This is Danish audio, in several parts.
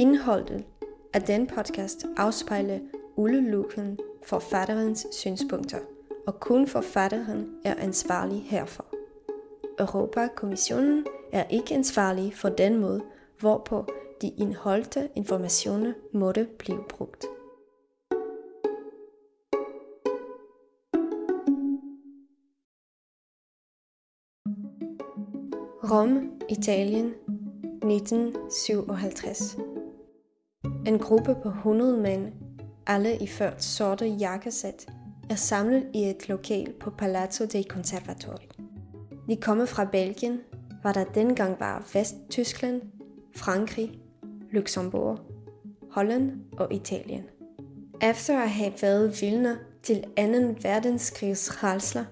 Indholdet af den podcast afspejler udelukkende forfatterens synspunkter, og kun forfatteren er ansvarlig herfor. Europakommissionen er ikke ansvarlig for den måde, hvorpå de indholdte informationer måtte blive brugt. Rom, Italien, 1957. En gruppe på 100 mænd, alle i ført sorte jakkesæt, er samlet i et lokal på Palazzo dei Conservatori. De kommer fra Belgien, hvor der dengang var Vesttyskland, Frankrig, Luxembourg, Holland og Italien. Efter at have været vidner til 2. verdenskrigs rejsler,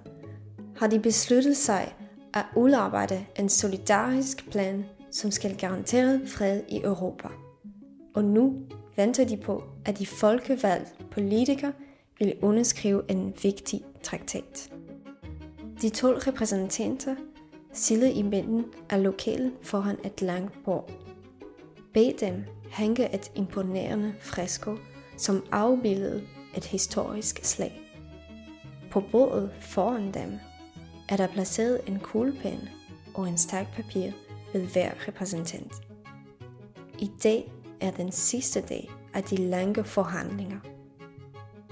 har de besluttet sig at udarbejde en solidarisk plan, som skal garantere fred i Europa. Og nu venter de på, at de folkevalgte politikere vil underskrive en vigtig traktat. De to repræsentanter sidder i midten af lokalen foran et langt bord. Bag dem hænger et imponerende fresko, som afbildede et historisk slag. På bordet foran dem er der placeret en kuglepen og en stak papir ved hver repræsentant. I dag er den sidste dag af de lange forhandlinger.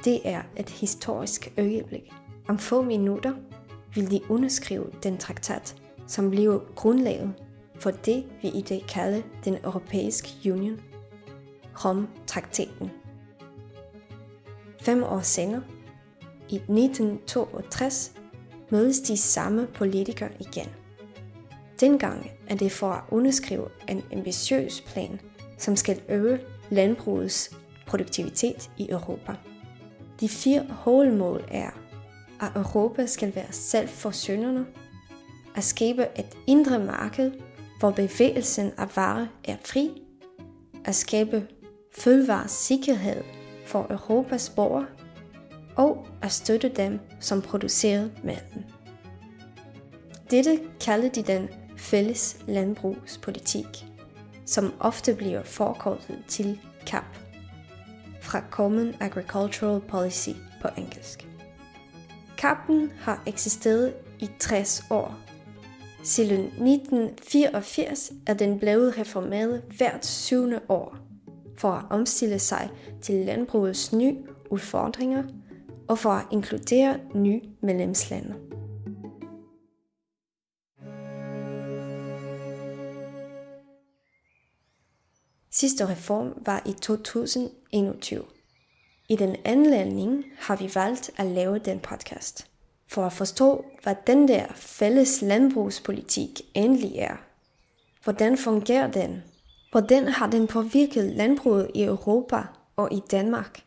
Det er et historisk øjeblik. Om få minutter vil de underskrive den traktat, som bliver grundlaget for det, vi i dag kalder den europæiske union, Rom-traktaten. Fem år senere, i 1962, mødes de samme politikere igen. Dengang er det for at underskrive en ambitiøs plan, som skal øge landbrugets produktivitet i Europa. De fire hovedmål er, at Europa skal være selvforsynende, at skabe et indre marked, hvor bevægelsen af varer er fri, at skabe fødevaresikkerhed for Europas borgere og at støtte dem, som producerer maden. Dette kalder de den fælles landbrugspolitik, som ofte bliver forkortet til CAP, fra Common Agricultural Policy på engelsk. CAP'en har eksisteret i 60 år. Siden 1984 er den blevet reformeret hvert syvende år for at omstille sig til landbrugets nye udfordringer og for at inkludere nye medlemslande. Sidste reform var i 2021. I den anledning har vi valgt at lave den podcast, for at forstå, hvad den der fælles landbrugspolitik endelig er. Hvordan fungerer den? Hvordan har den påvirket landbruget i Europa og i Danmark?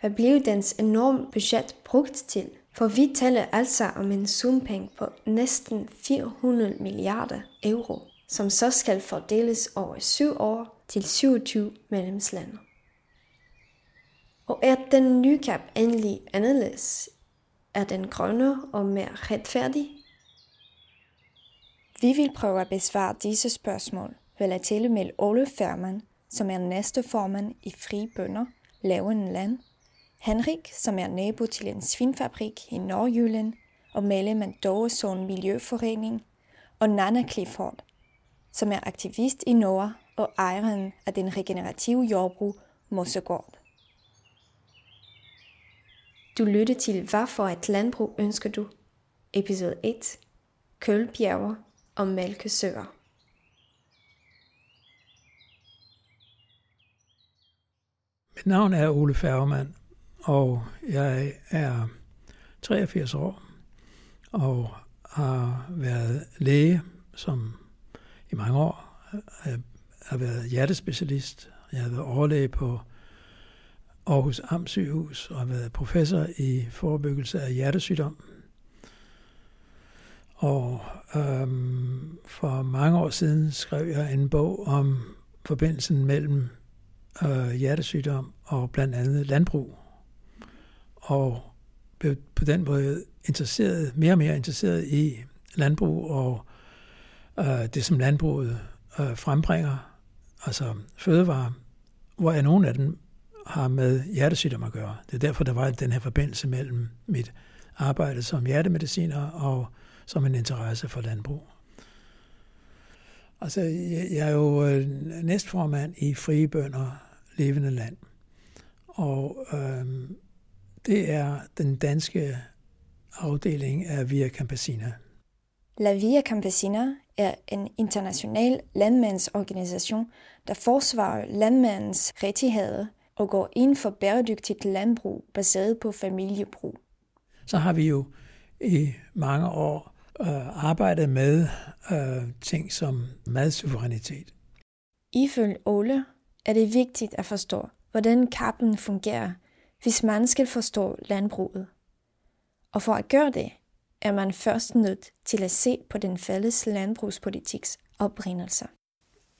Hvad blev dens enorme budget brugt til? For vi taler altså om en sumpeng på næsten 400 milliarder euro, som så skal fordeles over syv år til 27 medlemslande. Og er den nye cap endelig anderledes? Er den grønne og mere retfærdig? Vi vil prøve at besvare disse spørgsmål ved at tale med Ole Færman, som er næste formand i Fri Bønder, Lavende Land, Henrik, som er nabo til en svinfabrik i Nordjylland og medlem af Dovesund Miljøforening, og Nana Clifford, som er aktivist i Norge og ejeren af den regenerative jordbrug Mossegård. Du lytter til Hvad for et landbrug ønsker du? Episode 1. Kølbjerger og mælkesøer. Mit navn er Ole Færgemann, og jeg er 83 år og har været læge, som i mange år øh, har været hjertespecialist. Jeg har været overlæge på Aarhus Amtssygehus og har været professor i forebyggelse af hjertesygdom. Og øhm, for mange år siden skrev jeg en bog om forbindelsen mellem øh, hjertesygdom og blandt andet landbrug og blev på den måde interesseret, mere og mere interesseret i landbrug og øh, det, som landbruget øh, frembringer, altså fødevarer, hvor er nogle af dem har med hjertesygdom at gøre. Det er derfor, der var den her forbindelse mellem mit arbejde som hjertemediciner og som en interesse for landbrug. Altså, jeg er jo øh, næstformand i Frie Bønder Levende Land. Og øhm, det er den danske afdeling af Via Campesina. La Via Campesina er en international landmandsorganisation, der forsvarer landmandens rettigheder og går ind for bæredygtigt landbrug baseret på familiebrug. Så har vi jo i mange år øh, arbejdet med øh, ting som madsuverænitet. Ifølge Ole er det vigtigt at forstå, hvordan kappen fungerer, hvis man skal forstå landbruget. Og for at gøre det, er man først nødt til at se på den fælles landbrugspolitiks oprindelse.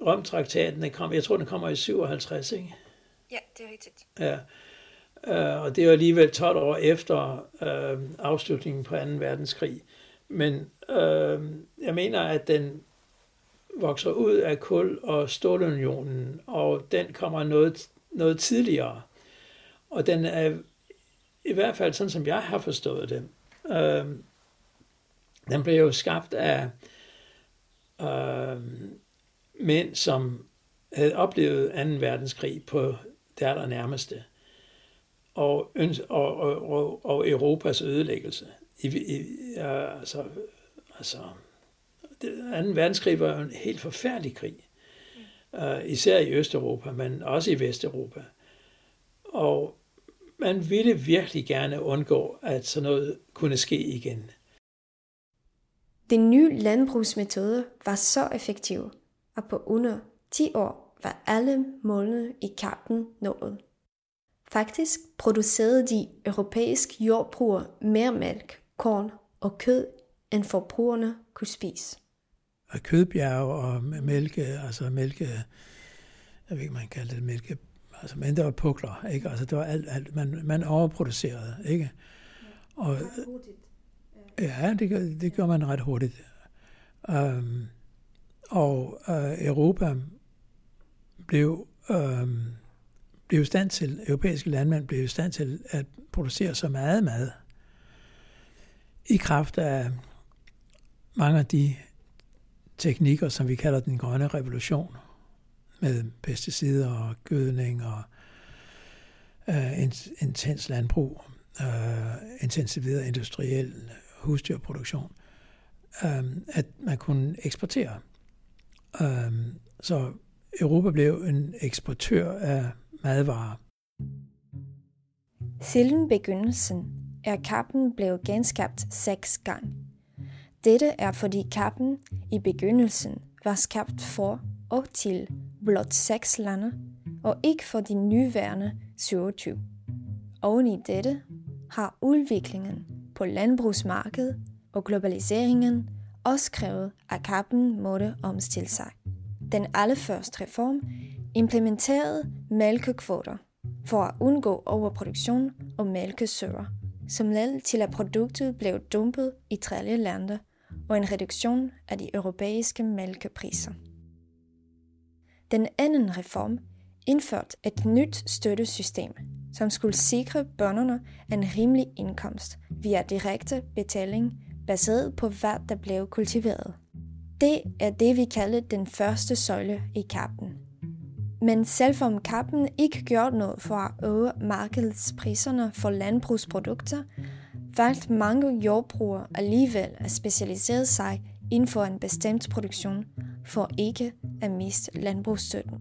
Romtraktaten kom, jeg tror den kommer i 57, ikke? Ja, det er rigtigt. Ja. Uh, og det er alligevel 12 år efter uh, afslutningen på 2. verdenskrig. Men uh, jeg mener, at den vokser ud af kul- og stålunionen, og den kommer noget, noget tidligere. Og den er i hvert fald sådan, som jeg har forstået det, uh, den blev jo skabt af øh, mænd, som havde oplevet 2. verdenskrig på det aller og, og, og, og Europas ødelæggelse. I, i, øh, altså, altså, 2. verdenskrig var jo en helt forfærdelig krig. Uh, især i Østeuropa, men også i Vesteuropa. Og man ville virkelig gerne undgå, at sådan noget kunne ske igen. Den nye landbrugsmetode var så effektiv, at på under 10 år var alle målene i kampen nået. Faktisk producerede de europæiske jordbrugere mere mælk, korn og kød, end forbrugerne kunne spise. Og kødbjerg og mælke, altså mælke, jeg ved ikke, man kalder det mælke, altså, men det var pukler, ikke? Altså, det var alt, alt man, man overproducerede, ikke? Og, ja, det, det gør man ret hurtigt. Um, og uh, Europa blev, um, blev i stand til, europæiske landmænd blev i stand til at producere så meget mad, i kraft af mange af de teknikker, som vi kalder den grønne revolution, med pesticider og gødning og uh, intens landbrug, uh, intensiveret industriel husdyrproduktion, øhm, at man kunne eksportere. Øhm, så Europa blev en eksportør af madvarer. Siden begyndelsen er kappen blevet genskabt seks gange. Dette er fordi kappen i begyndelsen var skabt for og til blot seks lande, og ikke for de nuværende 27. Oven i dette har udviklingen på landbrugsmarkedet og globaliseringen også krævede, at kappen måtte omstille sig. Den allerførste reform implementerede mælkekvoter for at undgå overproduktion og mælkesøger, som ledte til at produktet blev dumpet i tredje lande og en reduktion af de europæiske mælkepriser. Den anden reform indførte et nyt støttesystem, som skulle sikre bønderne en rimelig indkomst via direkte betaling baseret på hvad der blev kultiveret. Det er det, vi kalder den første søjle i kappen. Men selvom kappen ikke gjorde noget for at øge markedspriserne for landbrugsprodukter, valgte mange jordbrugere alligevel at specialisere sig inden for en bestemt produktion for ikke at miste landbrugsstøtten.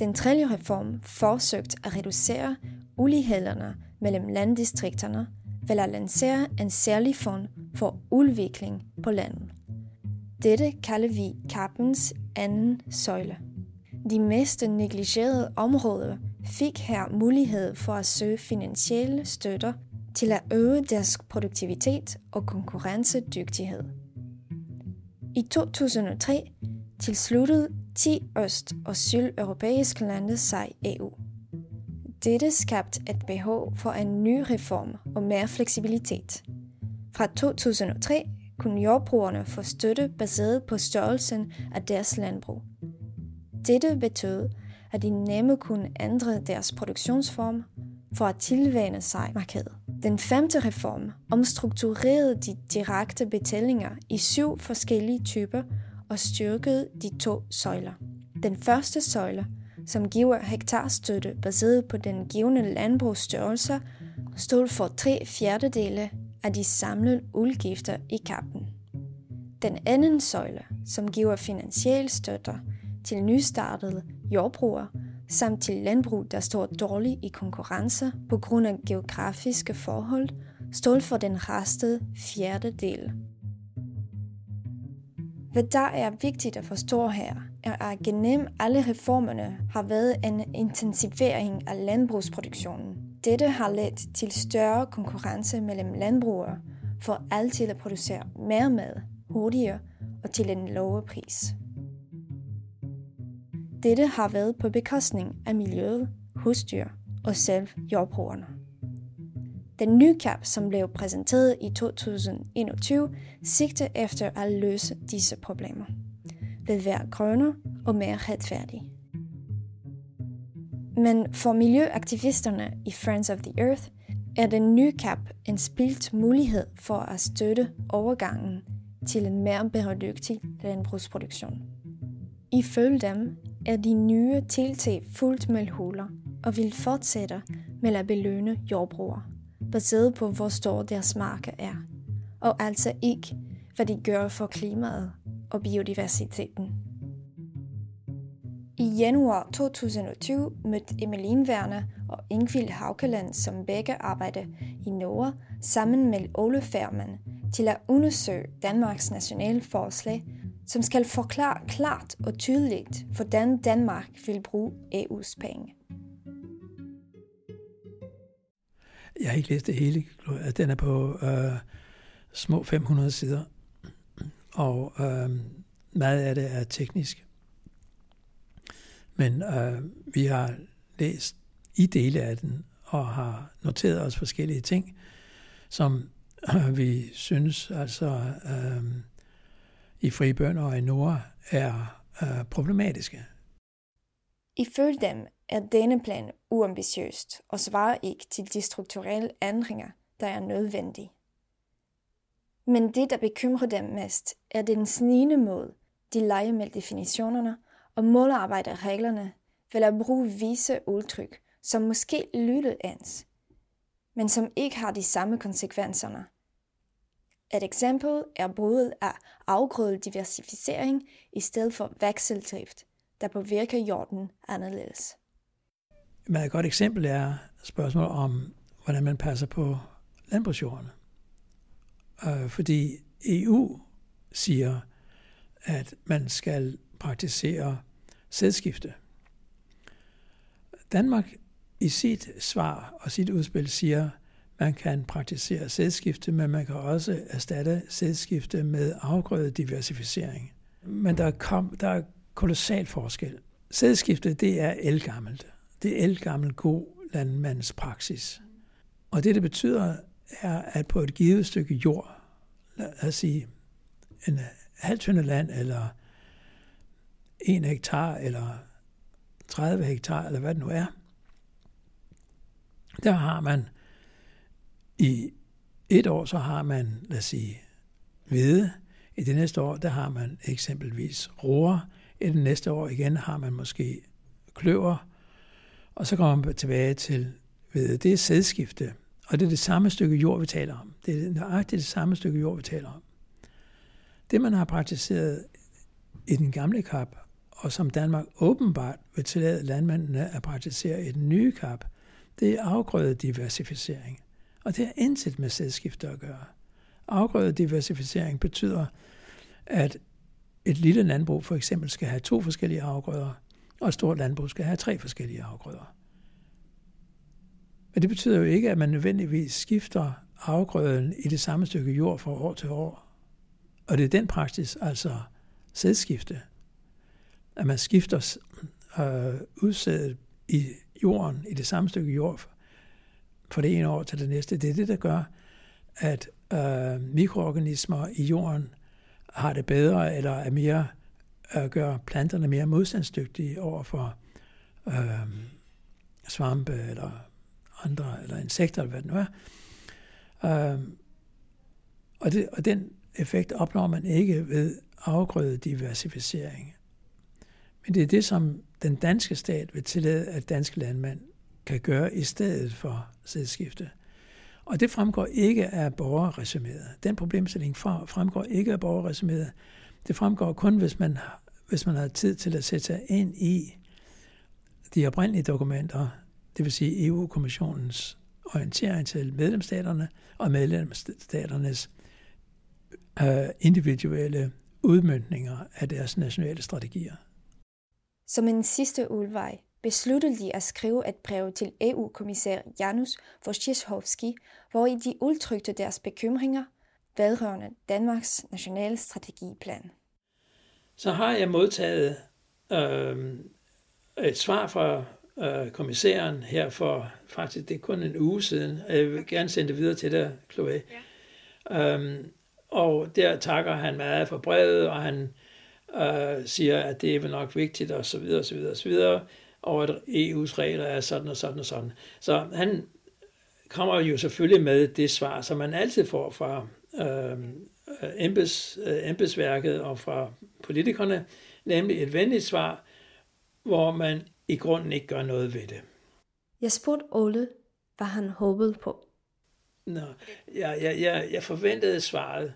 Den tredje reform forsøgte at reducere ulighederne mellem landdistrikterne ved at lancere en særlig fond for udvikling på landet. Dette kalder vi kappens anden søjle. De mest negligerede områder fik her mulighed for at søge finansielle støtter til at øge deres produktivitet og konkurrencedygtighed. I 2003 tilsluttede 10 øst- og sydeuropæiske lande sig EU. Dette skabte et behov for en ny reform og mere fleksibilitet. Fra 2003 kunne jordbrugerne få støtte baseret på størrelsen af deres landbrug. Dette betød, at de nemme kunne ændre deres produktionsform for at tilvænne sig markedet. Den femte reform omstrukturerede de direkte betalinger i syv forskellige typer og styrkede de to søjler. Den første søjle, som giver hektarstøtte baseret på den givende landbrugsstørrelse, stod for tre fjerdedele af de samlede udgifter i kappen. Den anden søjle, som giver finansiel støtte til nystartede jordbrugere, samt til landbrug, der står dårligt i konkurrence på grund af geografiske forhold, stod for den restede fjerdedel. del. Hvad der er vigtigt at forstå her, er at gennem alle reformerne har været en intensivering af landbrugsproduktionen. Dette har ledt til større konkurrence mellem landbrugere for altid at producere mere mad hurtigere og til en lavere pris. Dette har været på bekostning af miljøet, husdyr og selv jordbrugerne. Den nye cap, som blev præsenteret i 2021, sigter efter at løse disse problemer. Ved være grønnere og mere retfærdig. Men for miljøaktivisterne i Friends of the Earth er den nye cap en spildt mulighed for at støtte overgangen til en mere bæredygtig landbrugsproduktion. Ifølge dem er de nye tiltag fuldt med huller og vil fortsætte med at belønne jordbrugere, baseret på hvor stor deres marker er, og altså ikke hvad de gør for klimaet og biodiversiteten. I januar 2020 mødte Emeline Werner og Ingvild Haukeland, som begge arbejder i Norge, sammen med Ole Færman til at undersøge Danmarks nationale forslag, som skal forklare klart og tydeligt, hvordan Danmark vil bruge EU's penge. Jeg har ikke læst det hele. Altså, den er på øh, små 500 sider, og øh, meget af det er teknisk. Men øh, vi har læst i dele af den, og har noteret os forskellige ting, som øh, vi synes altså øh, i fribønder og i nord er øh, problematiske. Ifølge dem er denne plan uambitiøst og svarer ikke til de strukturelle ændringer, der er nødvendige. Men det, der bekymrer dem mest, er den snigende måde, de leger med definitionerne og målarbejder reglerne ved at bruge vise udtryk, som måske lyder ens, men som ikke har de samme konsekvenserne. Et eksempel er bruget af afgrødediversificering i stedet for vekseldrift, der påvirker jorden anderledes. Et godt eksempel er spørgsmål om, hvordan man passer på landbrugsjorden. Øh, fordi EU siger, at man skal praktisere sædskifte. Danmark i sit svar og sit udspil siger, man kan praktisere sædskifte, men man kan også erstatte sædskifte med afgrødediversificering. Men der er, kom, der er kolossal forskel. Sædskifte, det er elgammelt. Det er elgammel god landmandspraksis. Og det, det betyder, er, at på et givet stykke jord, lad os sige en halvtønde land, eller en hektar, eller 30 hektar, eller hvad det nu er, der har man i et år, så har man, lad os sige, hvede. I det næste år, der har man eksempelvis roer. I det næste år igen har man måske kløver. Og så kommer man tilbage til ved, Det er sædskifte. Og det er det samme stykke jord, vi taler om. Det er nøjagtigt det samme stykke jord, vi taler om. Det, man har praktiseret i den gamle kap, og som Danmark åbenbart vil tillade landmændene at praktisere i den nye kap, det er afgrødediversificering. Og det har intet med sædskifte at gøre. Afgrødediversificering betyder, at et lille landbrug for eksempel skal have to forskellige afgrøder, og et stort landbrug skal have tre forskellige afgrøder. Men det betyder jo ikke, at man nødvendigvis skifter afgrøden i det samme stykke jord fra år til år. Og det er den praksis, altså sædskifte, at man skifter øh, udsædet i jorden, i det samme stykke jord, fra det ene år til det næste. Det er det, der gør, at øh, mikroorganismer i jorden har det bedre, eller er mere, øh, gør planterne mere modstandsdygtige over for øh, svampe eller andre, eller insekter, eller hvad det nu er. Øh, og, det, og den effekt opnår man ikke ved afgrøde diversificering. Men det er det, som den danske stat vil tillade, at danske landmænd kan gøre i stedet for sædskifte. Og det fremgår ikke af borgerresuméet. Den problemstilling fremgår ikke af borgerresuméet. Det fremgår kun, hvis man, hvis man har tid til at sætte sig ind i de oprindelige dokumenter, det vil sige EU-kommissionens orientering til medlemsstaterne og medlemsstaternes øh, individuelle udmyndninger af deres nationale strategier. Som en sidste udvej besluttede de at skrive et brev til EU-kommissær Janus Wojciechowski, hvor i de udtrykte deres bekymringer vedrørende Danmarks nationale strategiplan. Så har jeg modtaget øh, et svar fra øh, kommissæren her for faktisk det er kun en uge siden. Jeg vil gerne sende det videre til dig, Chloe. Ja. Øhm, og der takker han meget for brevet, og han øh, siger, at det er vel nok vigtigt, og så videre, og så videre, og så videre, og at EU's regler er sådan og sådan og sådan. Så han kommer jo selvfølgelig med det svar, som man altid får fra øh, embeds, embedsværket og fra politikerne, nemlig et venligt svar, hvor man i grunden ikke gør noget ved det. Jeg spurgte Ole, hvad han håbede på. Nå, jeg, jeg, jeg, jeg forventede svaret,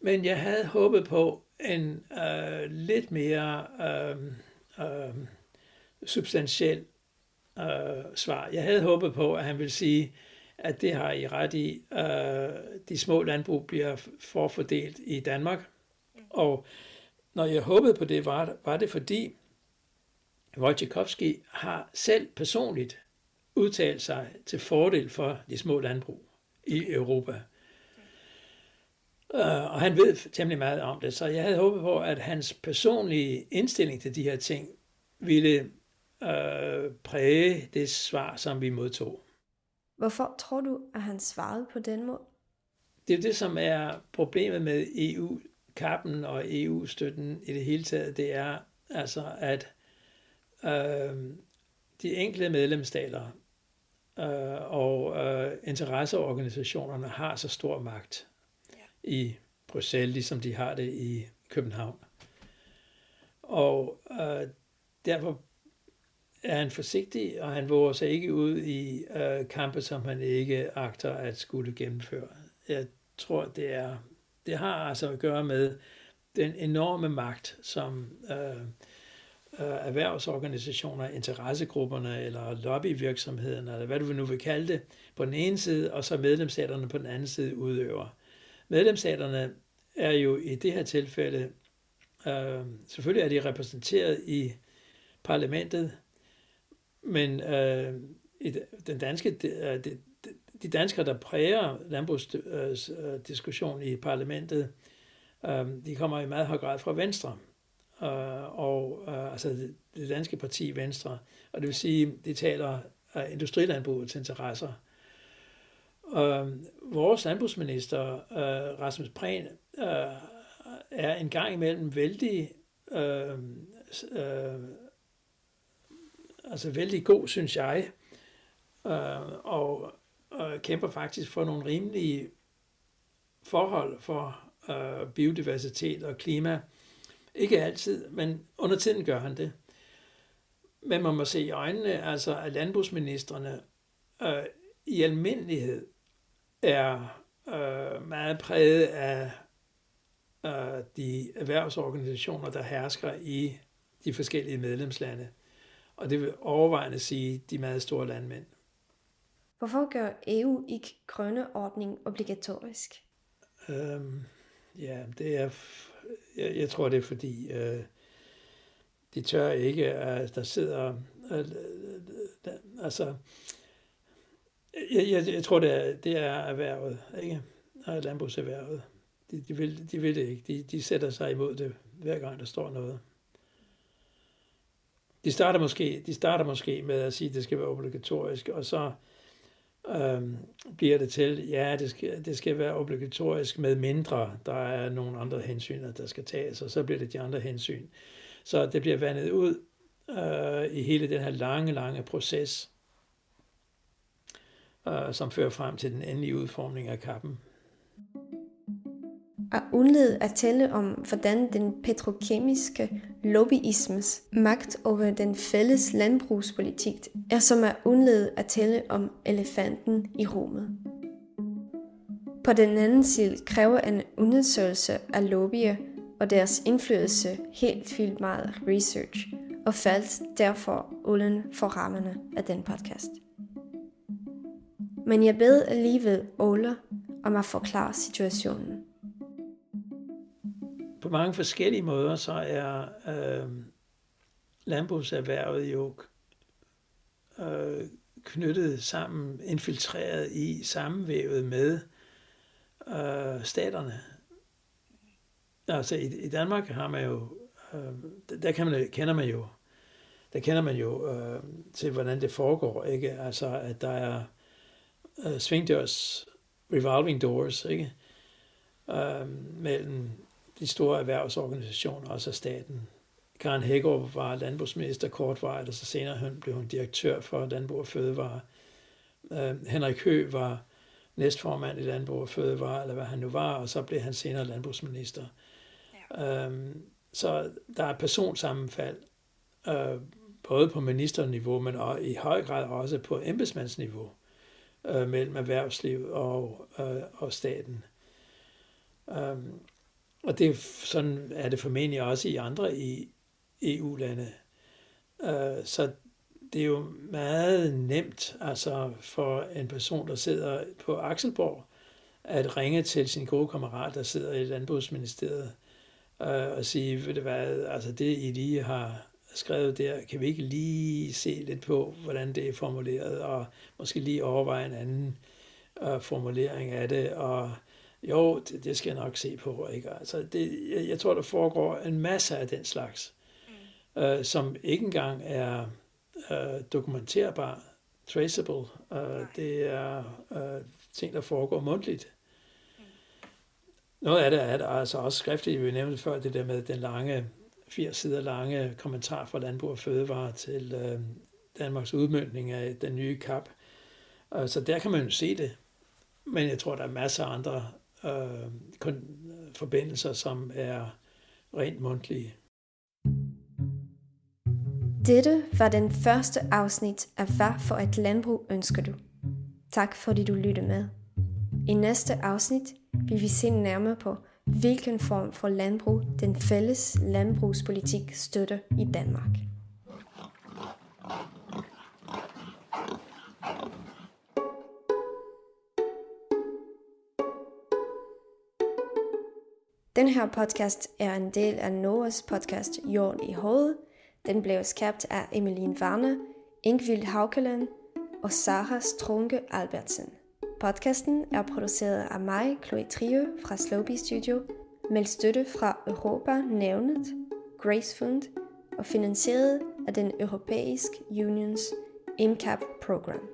men jeg havde håbet på en øh, lidt mere øh, øh, substantiel øh, svar. Jeg havde håbet på, at han ville sige, at det har I ret i. Øh, de små landbrug bliver forfordelt i Danmark. Og når jeg håbede på det, var, var det fordi Wojciechowski har selv personligt udtalt sig til fordel for de små landbrug i Europa. Uh, og han ved temmelig meget om det, så jeg havde håbet på, at hans personlige indstilling til de her ting ville uh, præge det svar, som vi modtog. Hvorfor tror du, at han svarede på den måde? Det er det, som er problemet med EU-kappen og EU-støtten i det hele taget. Det er altså, at øh, de enkelte medlemsstater øh, og øh, interesseorganisationerne har så stor magt i Bruxelles, ligesom de har det i København. Og øh, derfor er han forsigtig, og han våger sig ikke ud i øh, kampe, som han ikke agter at skulle gennemføre. Jeg tror, det er det har altså at gøre med den enorme magt, som øh, øh, erhvervsorganisationer, interessegrupperne eller lobbyvirksomheden, eller hvad du nu vil kalde det, på den ene side, og så medlemsstaterne på den anden side udøver. Medlemsstaterne er jo i det her tilfælde, øh, selvfølgelig er de repræsenteret i parlamentet, men øh, i den danske, de, øh, de, de danskere, der præger landbrugsdiskussionen øh, øh, i parlamentet, øh, de kommer i meget høj grad fra Venstre. Øh, og øh, altså det, det danske parti Venstre, og det vil sige, de taler af industrilandbrugets interesser. Øh, vores landbrugsminister, øh, Rasmus Prehn, øh, er en gang imellem vældig, øh, øh, altså vældig god, synes jeg, øh, og øh, kæmper faktisk for nogle rimelige forhold for øh, biodiversitet og klima. Ikke altid, men under tiden gør han det. Men man må se i øjnene, altså at landbrugsministerne øh, i almindelighed er øh, meget præget af øh, de erhvervsorganisationer, der hersker i de forskellige medlemslande. Og det vil overvejende sige de meget store landmænd. Hvorfor gør EU ikke grønne ordning obligatorisk? Øhm, ja, det er, jeg, jeg tror det er fordi, øh, de tør ikke, at der sidder, øh, altså, jeg, jeg, jeg tror, det er, det er erhvervet, ikke? Landbrugserhvervet. De, de, vil, de vil det ikke. De, de sætter sig imod det, hver gang der står noget. De starter måske, de starter måske med at sige, at det skal være obligatorisk, og så øhm, bliver det til, ja, det skal, det skal være obligatorisk med mindre. Der er nogle andre hensyn, der skal tages, og så bliver det de andre hensyn. Så det bliver vandet ud øh, i hele den her lange, lange proces, øh, som fører frem til den endelige udformning af kappen. At undlede at tale om, hvordan den petrokemiske lobbyismes magt over den fælles landbrugspolitik er som at undlede at tale om elefanten i rummet. På den anden side kræver en undersøgelse af lobbyer og deres indflydelse helt vildt meget research, og faldt derfor uden for rammerne af den podcast. Men jeg bed alligevel Ola om at forklare situationen. På mange forskellige måder, så er øh, landbrugserhvervet jo øh, knyttet sammen, infiltreret i, sammenvævet med øh, staterne. Altså i, i Danmark har man jo, øh, der kan man, kender man jo, der kender man jo øh, til, hvordan det foregår, ikke? Altså at der er øh, svingdørs, revolving doors, ikke? Øh, mellem de store erhvervsorganisationer, og så staten. Karen Hækkerup var landbrugsminister kortvarigt, og så senere blev hun direktør for Landbrug og Fødevare. Øh, Henrik Hø var næstformand i Landbrug og Fødevare, eller hvad han nu var, og så blev han senere landbrugsminister. Ja. Øhm, så der er personsammenfald, øh, både på ministerniveau, men også, i høj grad også på embedsmandsniveau, øh, mellem erhvervsliv og, øh, og staten. Øhm, og det, sådan er det formentlig også i andre e-, i EU-lande. Øh, så det er jo meget nemt altså for en person, der sidder på Akselborg, at ringe til sin gode kammerat, der sidder i Landbrugsministeriet, øh, og sige, ved du hvad, altså det I lige har skrevet der, kan vi ikke lige se lidt på, hvordan det er formuleret, og måske lige overveje en anden øh, formulering af det, og jo, det, det skal jeg nok se på. Ikke? Altså det, jeg, jeg tror, der foregår en masse af den slags, mm. øh, som ikke engang er uh, dokumenterbar, traceable. Uh, det er uh, ting, der foregår mundtligt. Mm. Noget af det er der altså også skriftligt, vi nævnte før, det der med den lange, 80 sider lange kommentar fra Landbrug og Fødevare til uh, Danmarks udmyndning af den nye kap. Uh, så der kan man jo se det. Men jeg tror, der er masser af andre uh, forbindelser, som er rent mundtlige. Dette var den første afsnit af Hvad for et landbrug ønsker du? Tak fordi du lyttede med. I næste afsnit vil vi se nærmere på, hvilken form for landbrug den fælles landbrugspolitik støtter i Danmark. Den her podcast er en del af Noahs podcast Jorden i hovedet, den blev skabt af Emilien Varne, Ingvild Haukeland og Sarah Strunke Albertsen. Podcasten er produceret af mig, Chloe Trio fra Slowbee Studio, med støtte fra Europa Nævnet, Grace Fund og finansieret af den Europæiske Unions IMCAP-program.